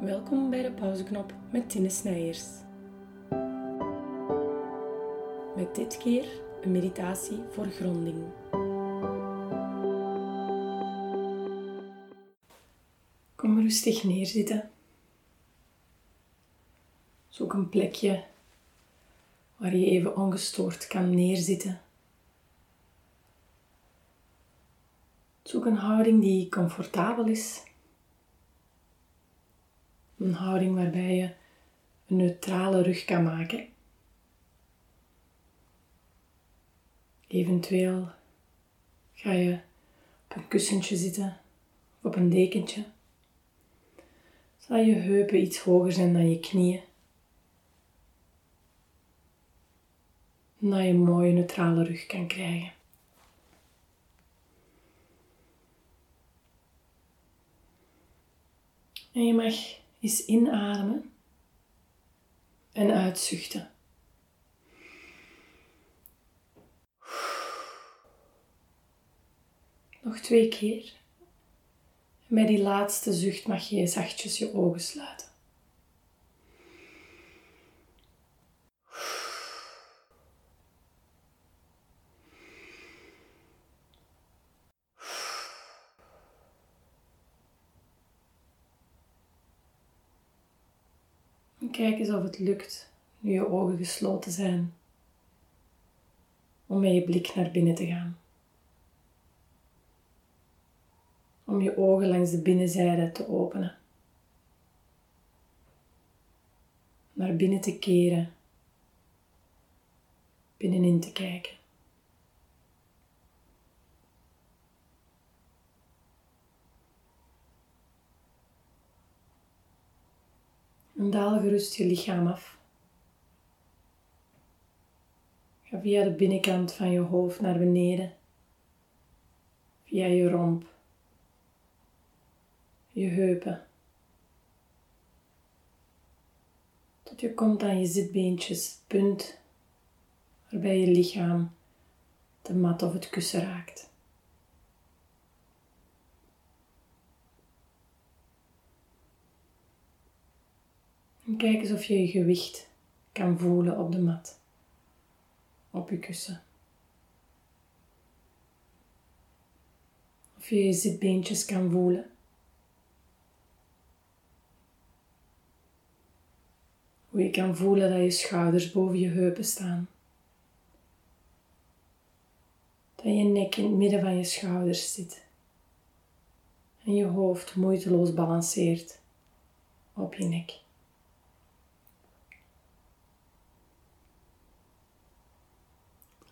Welkom bij de pauzeknop met Tine Snijers. Met dit keer een meditatie voor gronding. Kom rustig neerzitten. Zoek een plekje waar je even ongestoord kan neerzitten. Zoek een houding die comfortabel is. Een houding waarbij je een neutrale rug kan maken. Eventueel ga je op een kussentje zitten of op een dekentje. Zodat je heupen iets hoger zijn dan je knieën. Dat je een mooie neutrale rug kan krijgen. En je mag eens inademen en uitzuchten. Nog twee keer. Bij die laatste zucht mag je zachtjes je ogen sluiten. Kijk eens of het lukt, nu je ogen gesloten zijn, om met je blik naar binnen te gaan. Om je ogen langs de binnenzijde te openen. Naar binnen te keren, binnenin te kijken. En daal gerust je lichaam af. Ga via de binnenkant van je hoofd naar beneden. Via je romp. Je heupen. Tot je komt aan je zitbeentjes, het punt waarbij je lichaam de mat of het kussen raakt. En kijk eens of je je gewicht kan voelen op de mat, op je kussen. Of je je zitbeentjes kan voelen. Hoe je kan voelen dat je schouders boven je heupen staan. Dat je nek in het midden van je schouders zit. En je hoofd moeiteloos balanceert op je nek.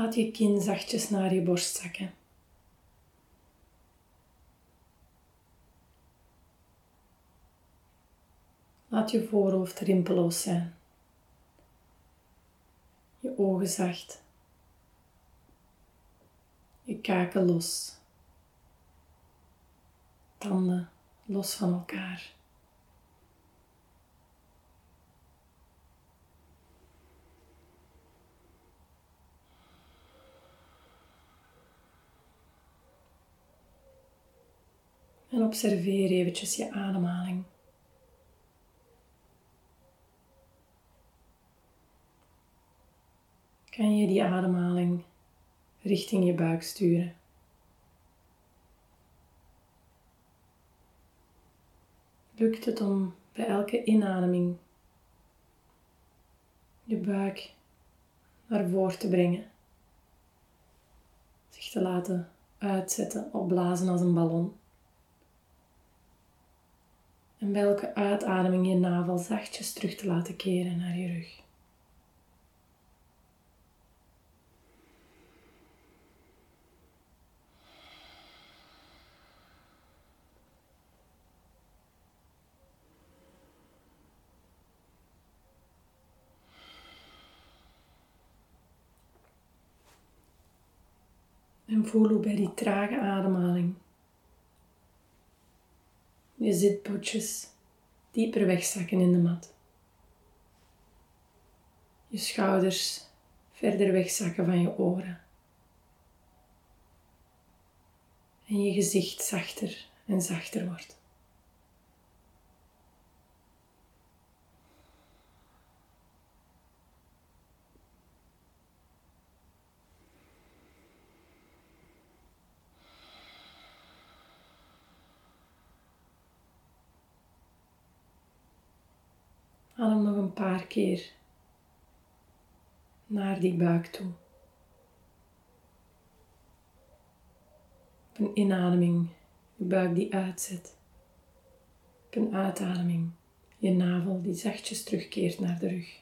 Laat je kin zachtjes naar je borst zakken. Laat je voorhoofd rimpeloos zijn. Je ogen zacht. Je kaken los. Tanden los van elkaar. En observeer eventjes je ademhaling. Kan je die ademhaling richting je buik sturen? Lukt het om bij elke inademing je buik naar voren te brengen? Zich te laten uitzetten, opblazen als een ballon? En bij elke uitademing je navel zachtjes terug te laten keren naar je rug. En voel hoe bij die trage ademhaling je zitpotjes dieper wegzakken in de mat. Je schouders verder wegzakken van je oren. En je gezicht zachter en zachter wordt. Adem nog een paar keer naar die buik toe. Op een inademing, je buik die uitzet. Op een uitademing, je navel die zachtjes terugkeert naar de rug.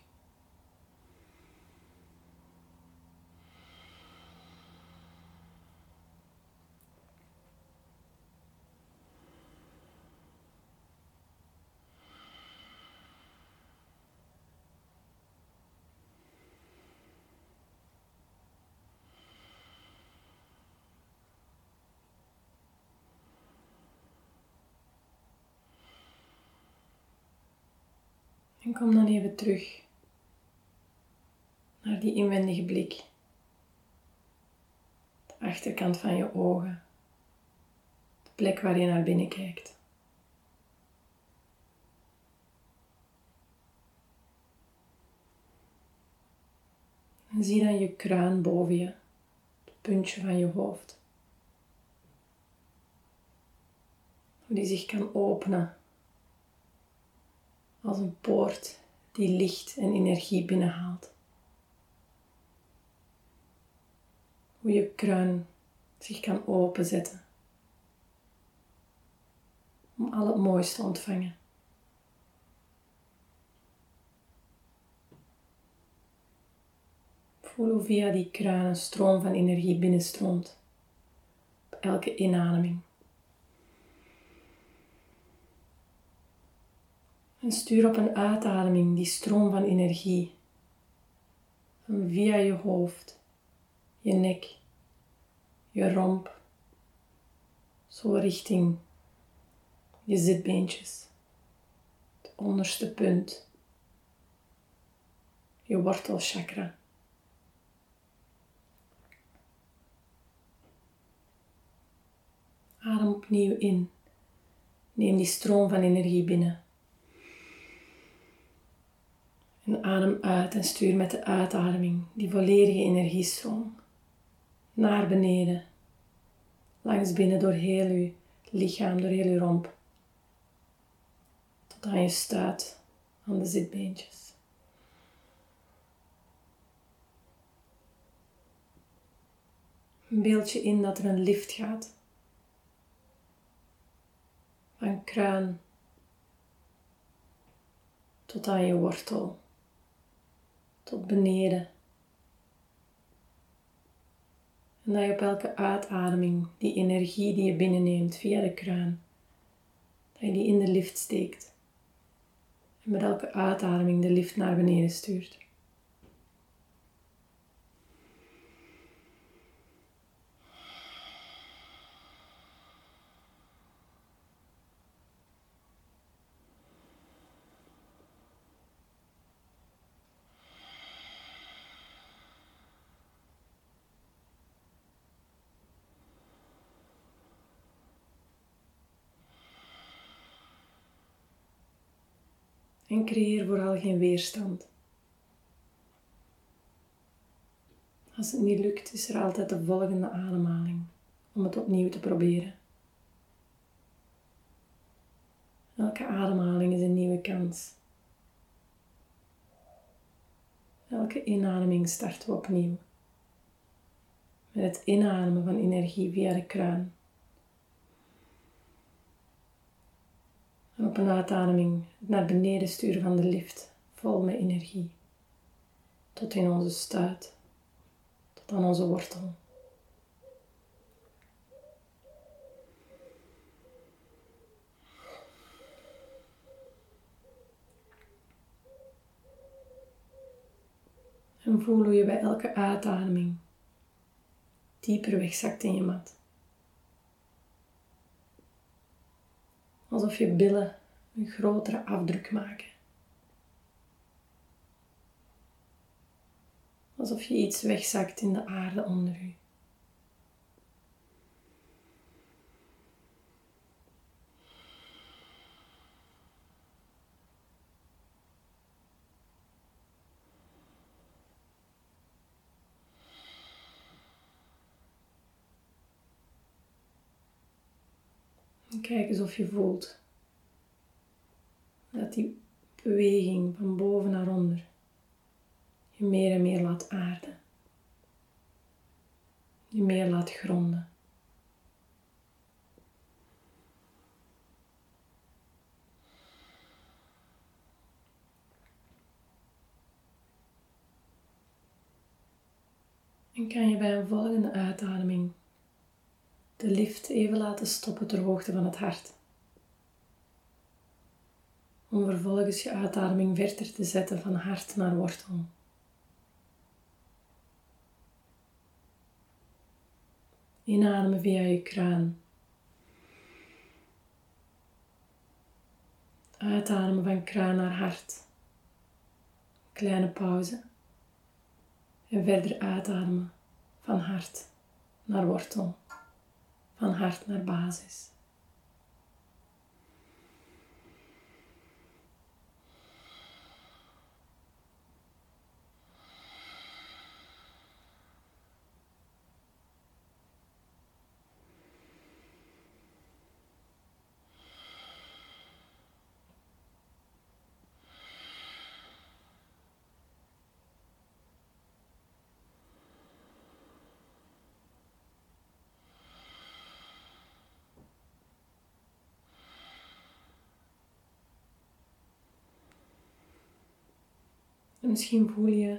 En kom dan even terug naar die inwendige blik. De achterkant van je ogen. De plek waar je naar binnen kijkt. En zie dan je kruin boven je, het puntje van je hoofd. Hoe die zich kan openen als een poort die licht en energie binnenhaalt. Hoe je kruin zich kan openzetten om al het mooiste te ontvangen. Voel hoe via die kruin een stroom van energie binnenstroomt op elke inademing. En stuur op een uitademing die stroom van energie via je hoofd, je nek, je romp, zo richting je zitbeentjes, het onderste punt, je wortelchakra. Adem opnieuw in. Neem die stroom van energie binnen. En adem uit en stuur met de uitademing die volledige energiestroom naar beneden, langs binnen door heel je lichaam, door heel je romp, tot aan je stuit aan de zitbeentjes. Beeld je in dat er een lift gaat. Van kruin. Tot aan je wortel tot beneden. En dat je op elke uitademing die energie die je binnenneemt via de kruin, dat je die in de lift steekt. En met elke uitademing de lift naar beneden stuurt. En creëer vooral geen weerstand. Als het niet lukt, is er altijd de volgende ademhaling om het opnieuw te proberen. Elke ademhaling is een nieuwe kans. Elke inademing starten we opnieuw. Met het inademen van energie via de kruin. En op een uitademing naar beneden sturen van de lift, vol met energie. Tot in onze stuit, tot aan onze wortel. En voel hoe je bij elke uitademing dieper wegzakt in je mat. Alsof je billen een grotere afdruk maken. Alsof je iets wegzakt in de aarde onder u. kijk eens of je voelt dat die beweging van boven naar onder je meer en meer laat aarden. Je meer laat gronden. En kan je bij een volgende uitademing de lift even laten stoppen ter hoogte van het hart. Om vervolgens je uitademing verder te zetten van hart naar wortel. Inademen via je kraan. Uitademen van kraan naar hart. Kleine pauze. En verder uitademen van hart naar wortel, van hart naar basis. Misschien voel je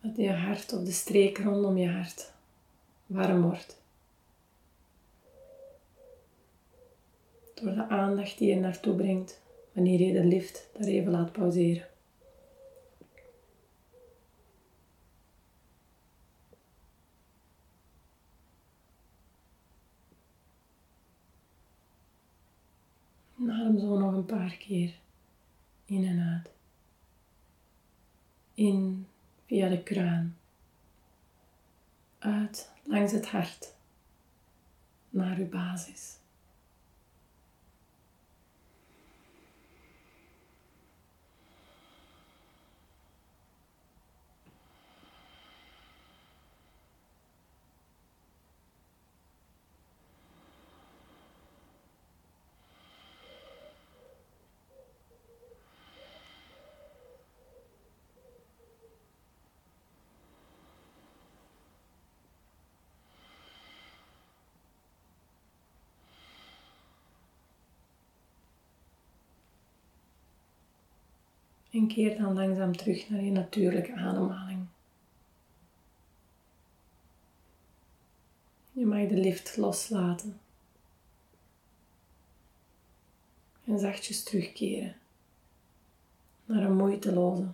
dat je hart of de streek rondom je hart warm wordt. Door de aandacht die je naartoe brengt wanneer je de lift daar even laat pauzeren. Adem zo nog een paar keer in en uit in via de kruin, uit langs het hart naar uw basis. En keer dan langzaam terug naar je natuurlijke ademhaling. Je mag de lift loslaten. En zachtjes terugkeren naar een moeiteloze,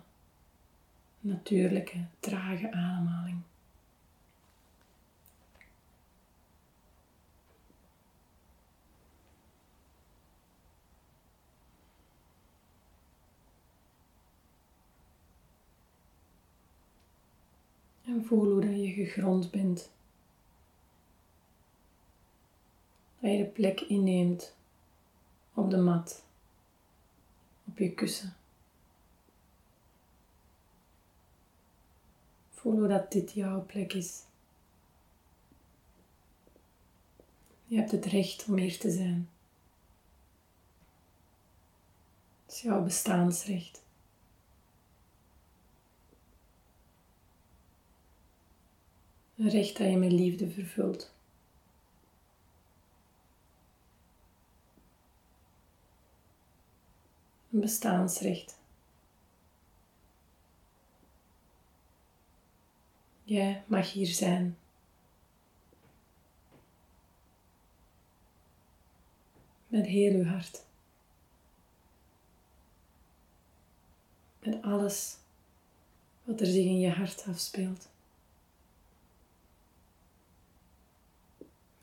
natuurlijke, trage ademhaling. En voel hoe dat je gegrond bent. Dat je de plek inneemt op de mat, op je kussen. Voel hoe dat dit jouw plek is. Je hebt het recht om hier te zijn. Het is jouw bestaansrecht. Een recht dat je met liefde vervult. Een bestaansrecht. Jij mag hier zijn. Met heel uw hart. Met alles wat er zich in je hart afspeelt.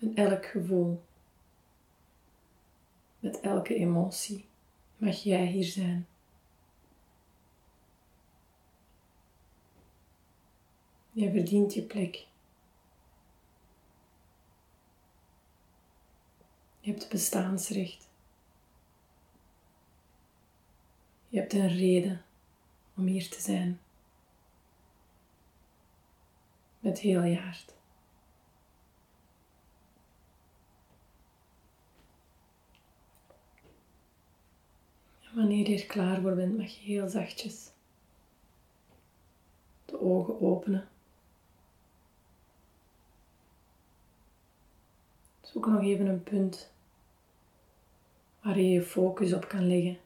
Met elk gevoel, met elke emotie mag jij hier zijn. Je verdient je plek. Je hebt bestaansrecht. Je hebt een reden om hier te zijn. Met heel je hart. Wanneer je er klaar voor bent, mag je heel zachtjes de ogen openen. Zoek nog even een punt waar je je focus op kan leggen.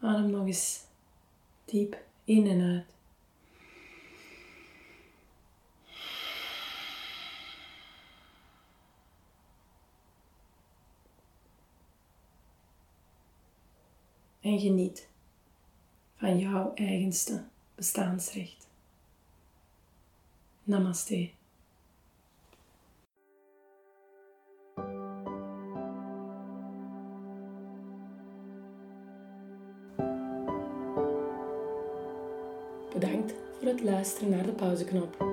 Adem nog eens diep in en uit. En geniet van jouw eigenste bestaansrecht. Namaste. Bedankt voor het luisteren naar de pauzeknop.